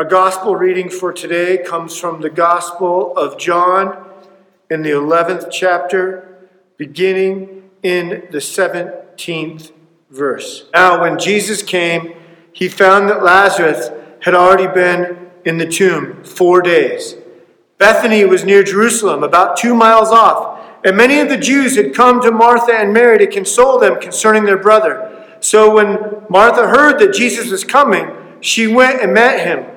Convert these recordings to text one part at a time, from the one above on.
Our gospel reading for today comes from the Gospel of John in the 11th chapter, beginning in the 17th verse. Now, when Jesus came, he found that Lazarus had already been in the tomb four days. Bethany was near Jerusalem, about two miles off, and many of the Jews had come to Martha and Mary to console them concerning their brother. So when Martha heard that Jesus was coming, she went and met him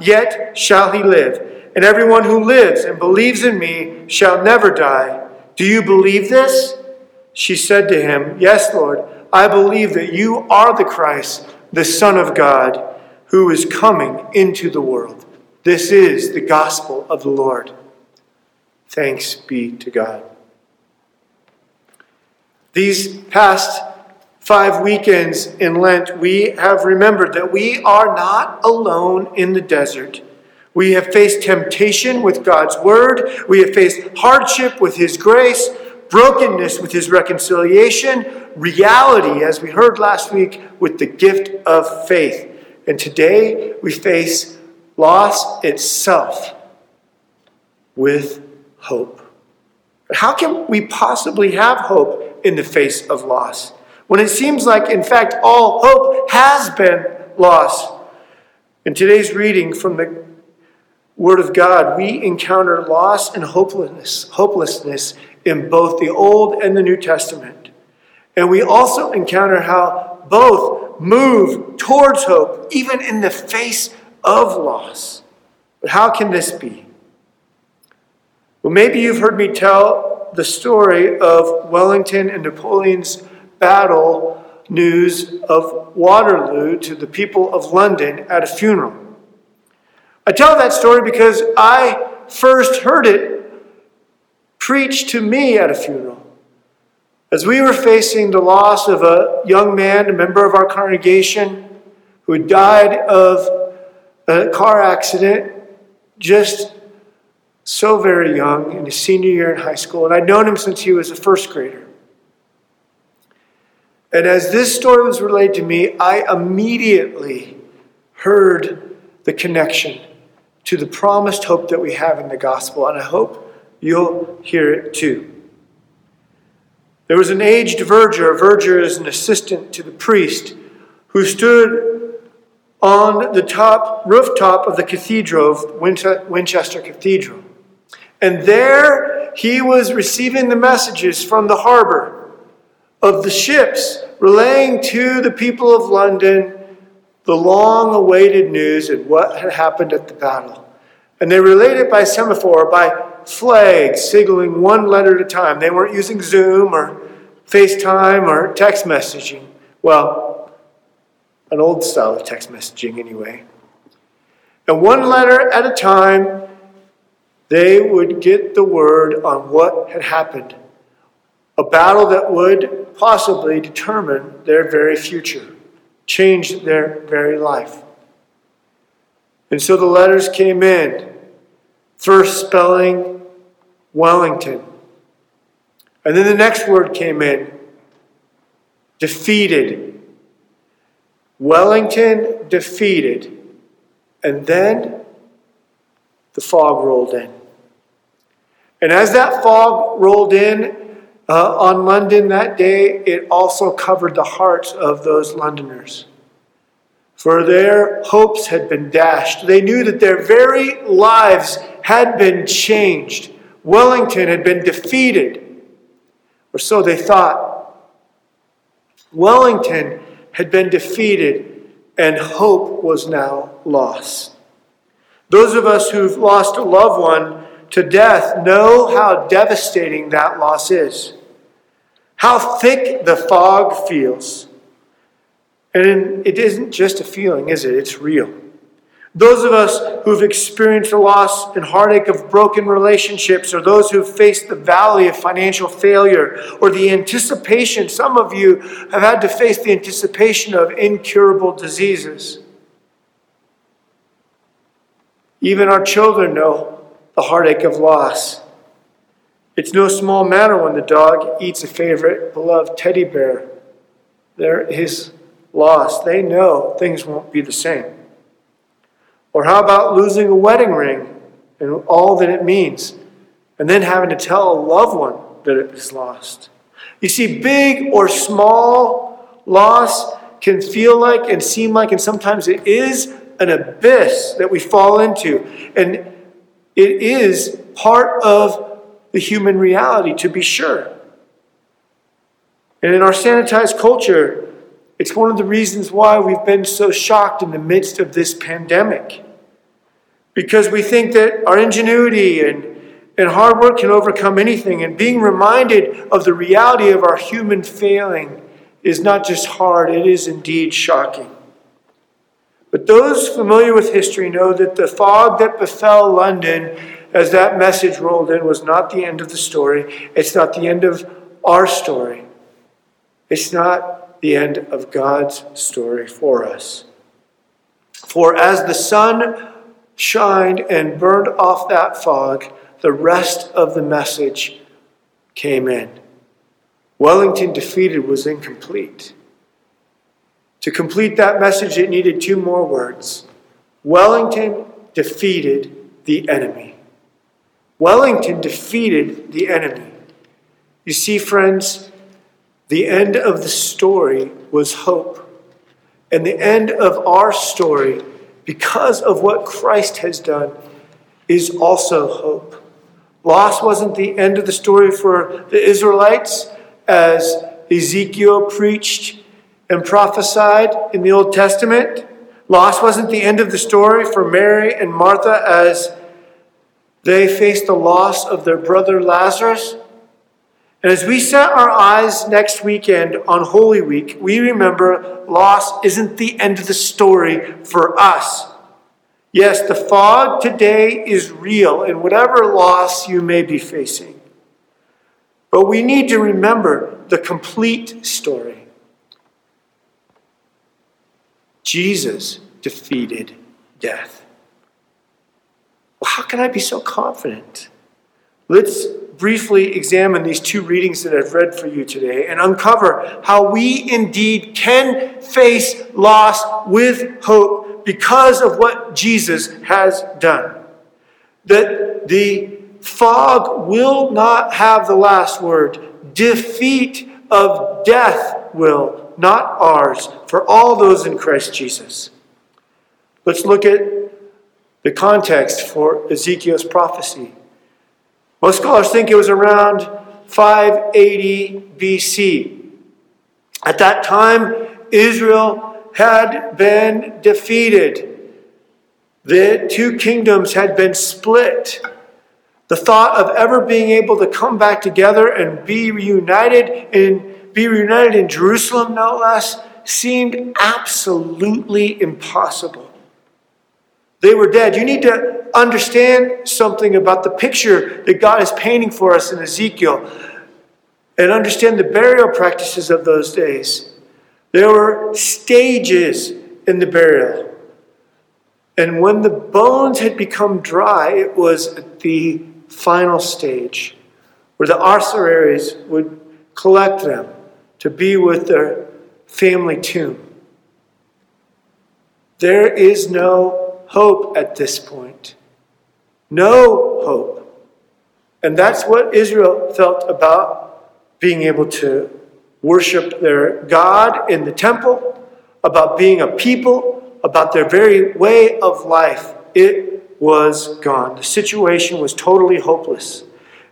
yet shall he live. And everyone who lives and believes in me shall never die. Do you believe this? She said to him, Yes, Lord, I believe that you are the Christ, the Son of God, who is coming into the world. This is the gospel of the Lord. Thanks be to God. These past five weekends in Lent, we have remembered that we are not alone in the desert. We have faced temptation with God's word, we have faced hardship with His grace, brokenness with His reconciliation, reality, as we heard last week, with the gift of faith. And today we face loss itself with hope. But how can we possibly have hope in the face of loss? When it seems like, in fact, all hope has been lost. In today's reading from the Word of God, we encounter loss and hopelessness, hopelessness in both the Old and the New Testament. And we also encounter how both move towards hope, even in the face of loss. But how can this be? Well, maybe you've heard me tell the story of Wellington and Napoleon's battle news of Waterloo to the people of London at a funeral. I tell that story because I first heard it preached to me at a funeral. As we were facing the loss of a young man, a member of our congregation, who had died of a car accident just so very young in his senior year in high school, and I'd known him since he was a first grader. And as this story was relayed to me, I immediately heard the connection to the promised hope that we have in the gospel. And I hope you'll hear it too. There was an aged verger. A verger is an assistant to the priest who stood on the top rooftop of the cathedral of Winchester Cathedral. And there he was receiving the messages from the harbor of the ships, relaying to the people of London the long awaited news of what had happened at the battle. And they relayed it by semaphore, by flag, signaling one letter at a time. They weren't using Zoom or FaceTime or text messaging. Well, an old style of text messaging, anyway. And one letter at a time, they would get the word on what had happened. A battle that would possibly determine their very future, change their very life. And so the letters came in, first spelling Wellington. And then the next word came in defeated. Wellington defeated. And then the fog rolled in. And as that fog rolled in, uh, on London that day, it also covered the hearts of those Londoners. For their hopes had been dashed. They knew that their very lives had been changed. Wellington had been defeated, or so they thought. Wellington had been defeated, and hope was now lost. Those of us who've lost a loved one to death know how devastating that loss is how thick the fog feels. And it isn't just a feeling, is it? It's real. Those of us who've experienced the loss and heartache of broken relationships, or those who've faced the valley of financial failure, or the anticipation, some of you have had to face the anticipation of incurable diseases. Even our children know the heartache of loss. It's no small matter when the dog eats a favorite beloved teddy bear. There is loss. They know things won't be the same. Or how about losing a wedding ring and all that it means, and then having to tell a loved one that it is lost? You see, big or small loss can feel like and seem like, and sometimes it is an abyss that we fall into. And it is part of the human reality, to be sure. And in our sanitized culture, it's one of the reasons why we've been so shocked in the midst of this pandemic. Because we think that our ingenuity and, and hard work can overcome anything. And being reminded of the reality of our human failing is not just hard, it is indeed shocking. But those familiar with history know that the fog that befell London as that message rolled in was not the end of the story. It's not the end of our story. It's not the end of God's story for us. For as the sun shined and burned off that fog, the rest of the message came in. Wellington defeated was incomplete. To complete that message, it needed two more words Wellington defeated the enemy. Wellington defeated the enemy. You see, friends, the end of the story was hope. And the end of our story, because of what Christ has done, is also hope. Loss wasn't the end of the story for the Israelites, as Ezekiel preached and prophesied in the Old Testament. Loss wasn't the end of the story for Mary and Martha as they faced the loss of their brother Lazarus. And as we set our eyes next weekend on Holy Week, we remember loss isn't the end of the story for us. Yes, the fog today is real in whatever loss you may be facing. But we need to remember the complete story. Jesus defeated death. How can I be so confident? Let's briefly examine these two readings that I've read for you today and uncover how we indeed can face loss with hope because of what Jesus has done. That the fog will not have the last word, defeat of death will, not ours, for all those in Christ Jesus. Let's look at the context for Ezekiel's prophecy. Most scholars think it was around 580 BC. At that time, Israel had been defeated. The two kingdoms had been split. The thought of ever being able to come back together and be reunited in be reunited in Jerusalem, no less, seemed absolutely impossible. They were dead. You need to understand something about the picture that God is painting for us in Ezekiel and understand the burial practices of those days. There were stages in the burial. And when the bones had become dry, it was the final stage where the ossuaries would collect them to be with their family tomb. There is no hope at this point. No hope. And that's what Israel felt about being able to worship their God in the temple, about being a people, about their very way of life. It was gone. The situation was totally hopeless.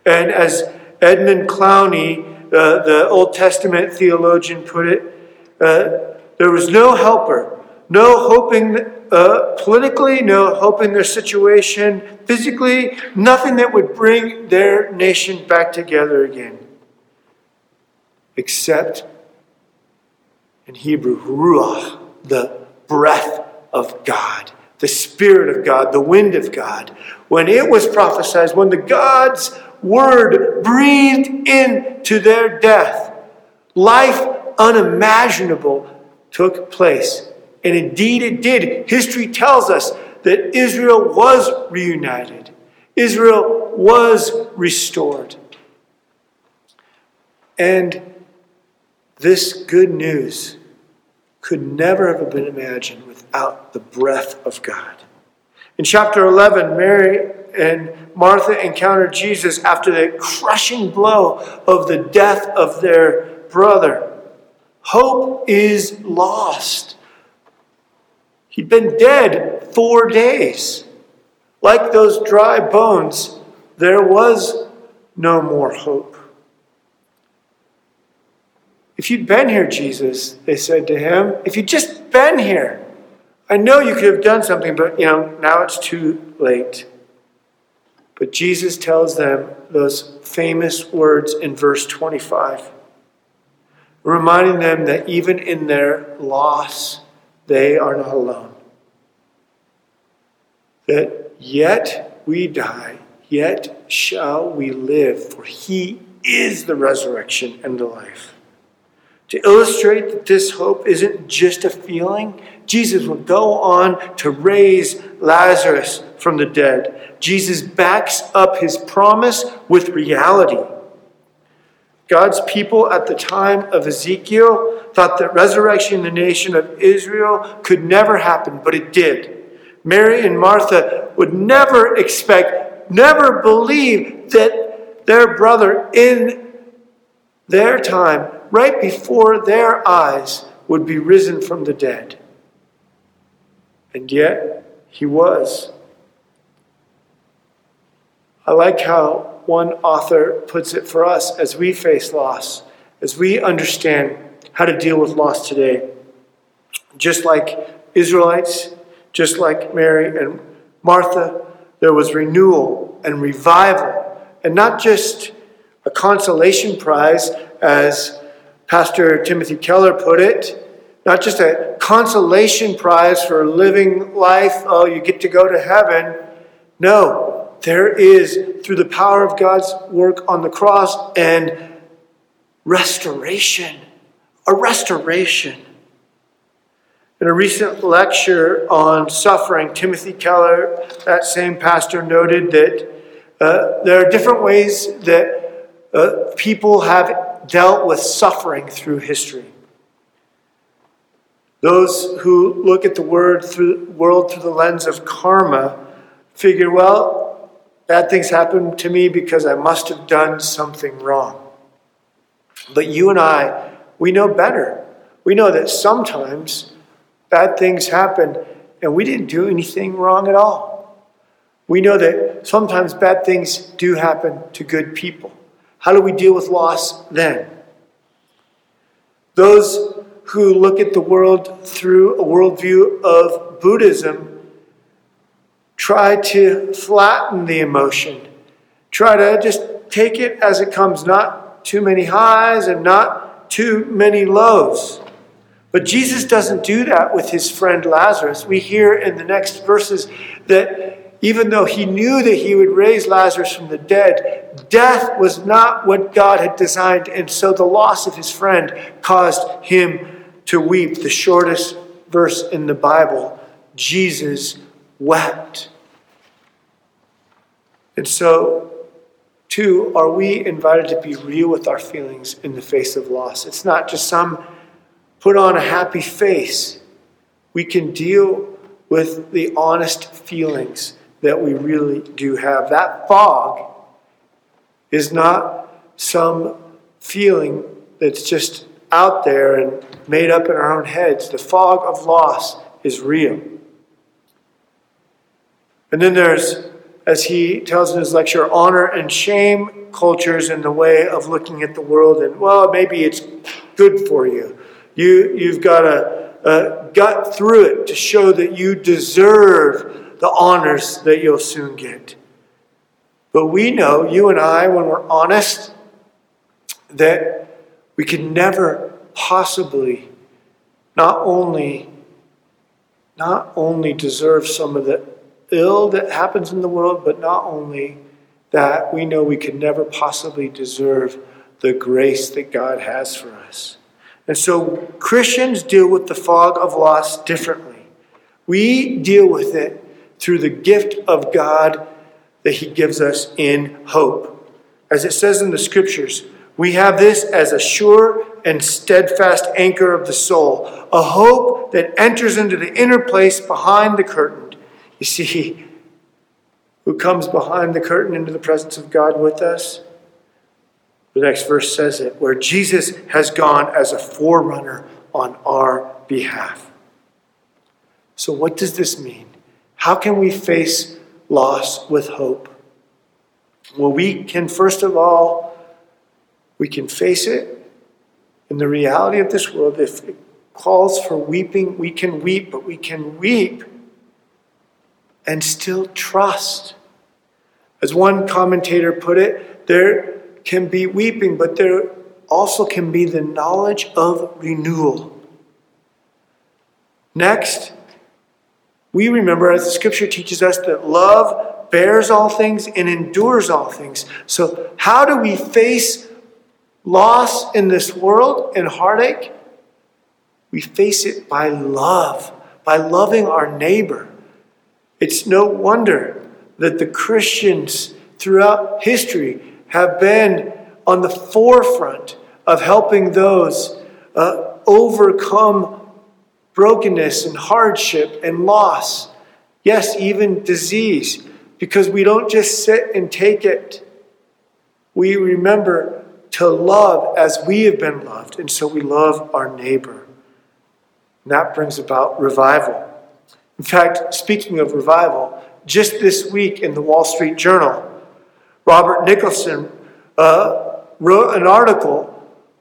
And as Edmund Clowney, uh, the Old Testament theologian, put it, uh, there was no helper, no hoping uh, politically, no hoping their situation physically, nothing that would bring their nation back together again. Except in Hebrew, ruach, the breath of God, the Spirit of God, the wind of God. When it was prophesied, when the God's word breathed into their death, life unimaginable took place. And indeed it did. History tells us that Israel was reunited, Israel was restored. And this good news could never have been imagined without the breath of God. In chapter 11, Mary and Martha encountered Jesus after the crushing blow of the death of their brother. Hope is lost. He'd been dead four days. Like those dry bones, there was no more hope. If you'd been here, Jesus, they said to him, if you'd just been here, I know you could have done something, but you know, now it's too late. But Jesus tells them those famous words in verse 25, reminding them that even in their loss, they are not alone. That yet we die, yet shall we live, for he is the resurrection and the life. To illustrate that this hope isn't just a feeling, Jesus will go on to raise Lazarus from the dead. Jesus backs up his promise with reality. God's people at the time of Ezekiel thought that resurrection in the nation of Israel could never happen, but it did. Mary and Martha would never expect, never believe that their brother in their time right before their eyes, would be risen from the dead. And yet, he was. I like how one author puts it for us as we face loss, as we understand how to deal with loss today. Just like Israelites, just like Mary and Martha, there was renewal and revival, and not just a consolation prize as Pastor Timothy Keller put it. Not just a consolation prize for living life, oh, you get to go to heaven. No, there is, through the power of God's work on the cross, and restoration. A restoration. In a recent lecture on suffering, Timothy Keller, that same pastor, noted that uh, there are different ways that uh, people have dealt with suffering through history. Those who look at the word through, world through the lens of karma figure, well, bad things happen to me because I must have done something wrong. But you and I, we know better. We know that sometimes bad things happen and we didn't do anything wrong at all. We know that sometimes bad things do happen to good people. How do we deal with loss then? Those who look at the world through a worldview of Buddhism try to flatten the emotion, try to just take it as it comes, not too many highs and not too many lows. But Jesus doesn't do that with his friend Lazarus. We hear in the next verses that even though he knew that he would raise Lazarus from the dead, death was not what God had designed. And so the loss of his friend caused him to weep. The shortest verse in the Bible Jesus wept. And so, too, are we invited to be real with our feelings in the face of loss? It's not just some put on a happy face. We can deal with the honest feelings that we really do have. That fog is not some feeling that's just out there and made up in our own heads. The fog of loss is real. And then there's, as he tells in his lecture, honor and shame cultures in the way of looking at the world. And, well, maybe it's good for you. you you've got to uh, gut through it to show that you deserve the honors that you'll soon get. But we know, you and I, when we're honest, that we can never possibly not only not only deserve some of the ill that happens in the world, but not only that, we know we can never possibly deserve the grace that God has for us. And so Christians deal with the fog of loss differently. We deal with it through the gift of God that He gives us in hope. As it says in the scriptures, we have this as a sure and steadfast anchor of the soul, a hope that enters into the inner place behind the curtain. You see, who comes behind the curtain into the presence of God with us? The next verse says it, where Jesus has gone as a forerunner on our behalf. So, what does this mean? How can we face loss with hope? Well, we can, first of all, we can face it in the reality of this world. If it calls for weeping, we can weep, but we can weep and still trust. As one commentator put it, there can be weeping, but there also can be the knowledge of renewal. Next, we remember, as the scripture teaches us, that love bears all things and endures all things. So, how do we face loss in this world and heartache? We face it by love, by loving our neighbor. It's no wonder that the Christians throughout history have been on the forefront of helping those uh, overcome brokenness and hardship and loss. Yes, even disease, because we don't just sit and take it. We remember to love as we have been loved, and so we love our neighbor. And that brings about revival. In fact, speaking of revival, just this week in the Wall Street Journal, Robert Nicholson uh, wrote an article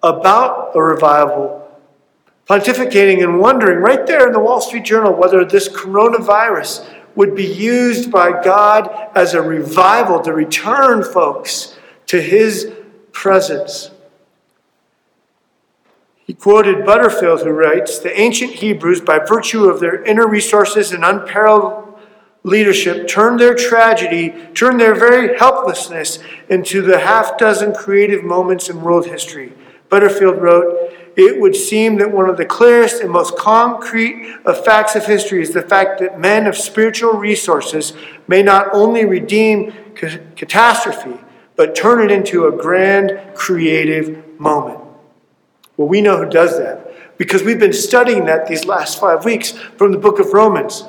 about a revival, pontificating and wondering right there in the Wall Street Journal whether this coronavirus would be used by God as a revival to return folks to his presence. He quoted Butterfield, who writes The ancient Hebrews, by virtue of their inner resources and unparalleled leadership turned their tragedy, turned their very helplessness into the half dozen creative moments in world history. Butterfield wrote, It would seem that one of the clearest and most concrete of facts of history is the fact that men of spiritual resources may not only redeem ca- catastrophe, but turn it into a grand creative moment. Well, we know who does that because we've been studying that these last five weeks from the book of Romans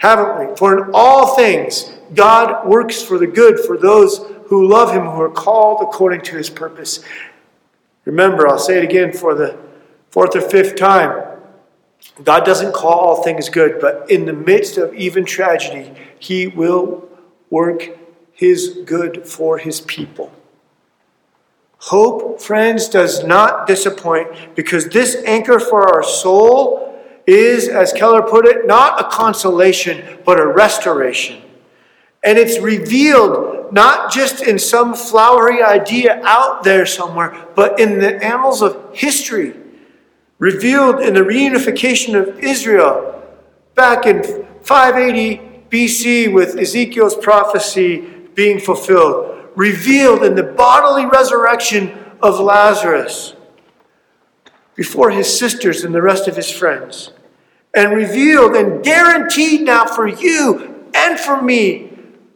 haven't we? For in all things, God works for the good for those who love him, who are called according to his purpose. Remember, I'll say it again for the fourth or fifth time. God doesn't call all things good, but in the midst of even tragedy, he will work his good for his people. Hope, friends, does not disappoint because this anchor for our soul is, as Keller put it, not a consolation, but a restoration. And it's revealed not just in some flowery idea out there somewhere, but in the annals of history. Revealed in the reunification of Israel back in 580 BC with Ezekiel's prophecy being fulfilled. Revealed in the bodily resurrection of Lazarus before his sisters and the rest of his friends and revealed and guaranteed now for you and for me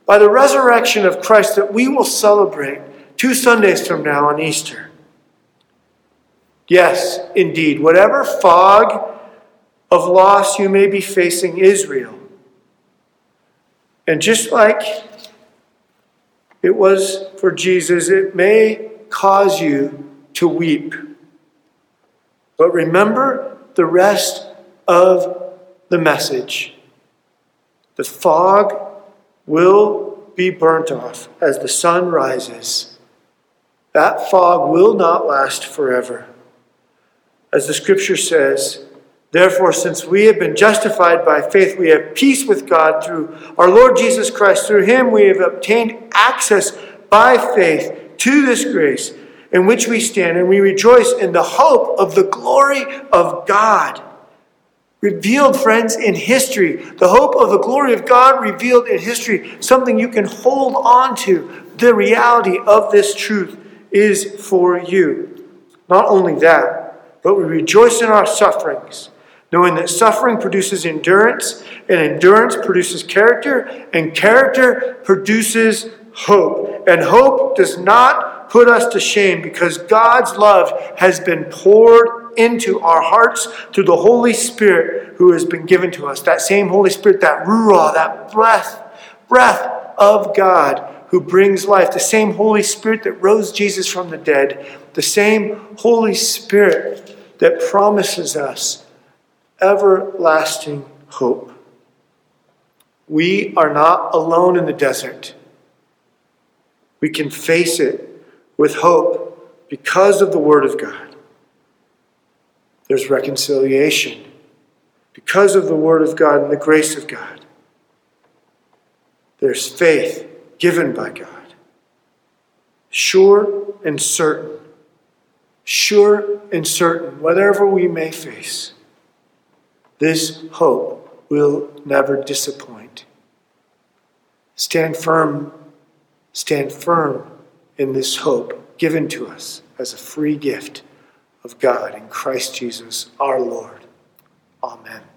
by the resurrection of Christ that we will celebrate two Sundays from now on Easter. Yes, indeed, whatever fog of loss you may be facing is real. And just like it was for Jesus, it may cause you to weep. But remember the rest of the message. The fog will be burnt off as the sun rises. That fog will not last forever. As the scripture says, Therefore, since we have been justified by faith, we have peace with God through our Lord Jesus Christ. Through him, we have obtained access by faith to this grace in which we stand, and we rejoice in the hope of the glory of God. revealed, friends, in history. The hope of the glory of God revealed in history. Something you can hold on to. The reality of this truth is for you. Not only that, but we rejoice in our sufferings, knowing that suffering produces endurance, and endurance produces character, and character produces hope. And hope does not put us to shame because God's love has been poured into our hearts through the Holy Spirit who has been given to us. That same Holy Spirit, that ruah, that breath, breath of God who brings life. The same Holy Spirit that rose Jesus from the dead. The same Holy Spirit that promises us everlasting hope. We are not alone in the desert. We can face it with hope because of the Word of God. There's reconciliation because of the Word of God and the grace of God. There's faith given by God, sure and certain. Sure and certain, whatever we may face, this hope will never disappoint. Stand firm, stand firm in this hope given to us as a free gift of God in Christ Jesus our Lord. Amen.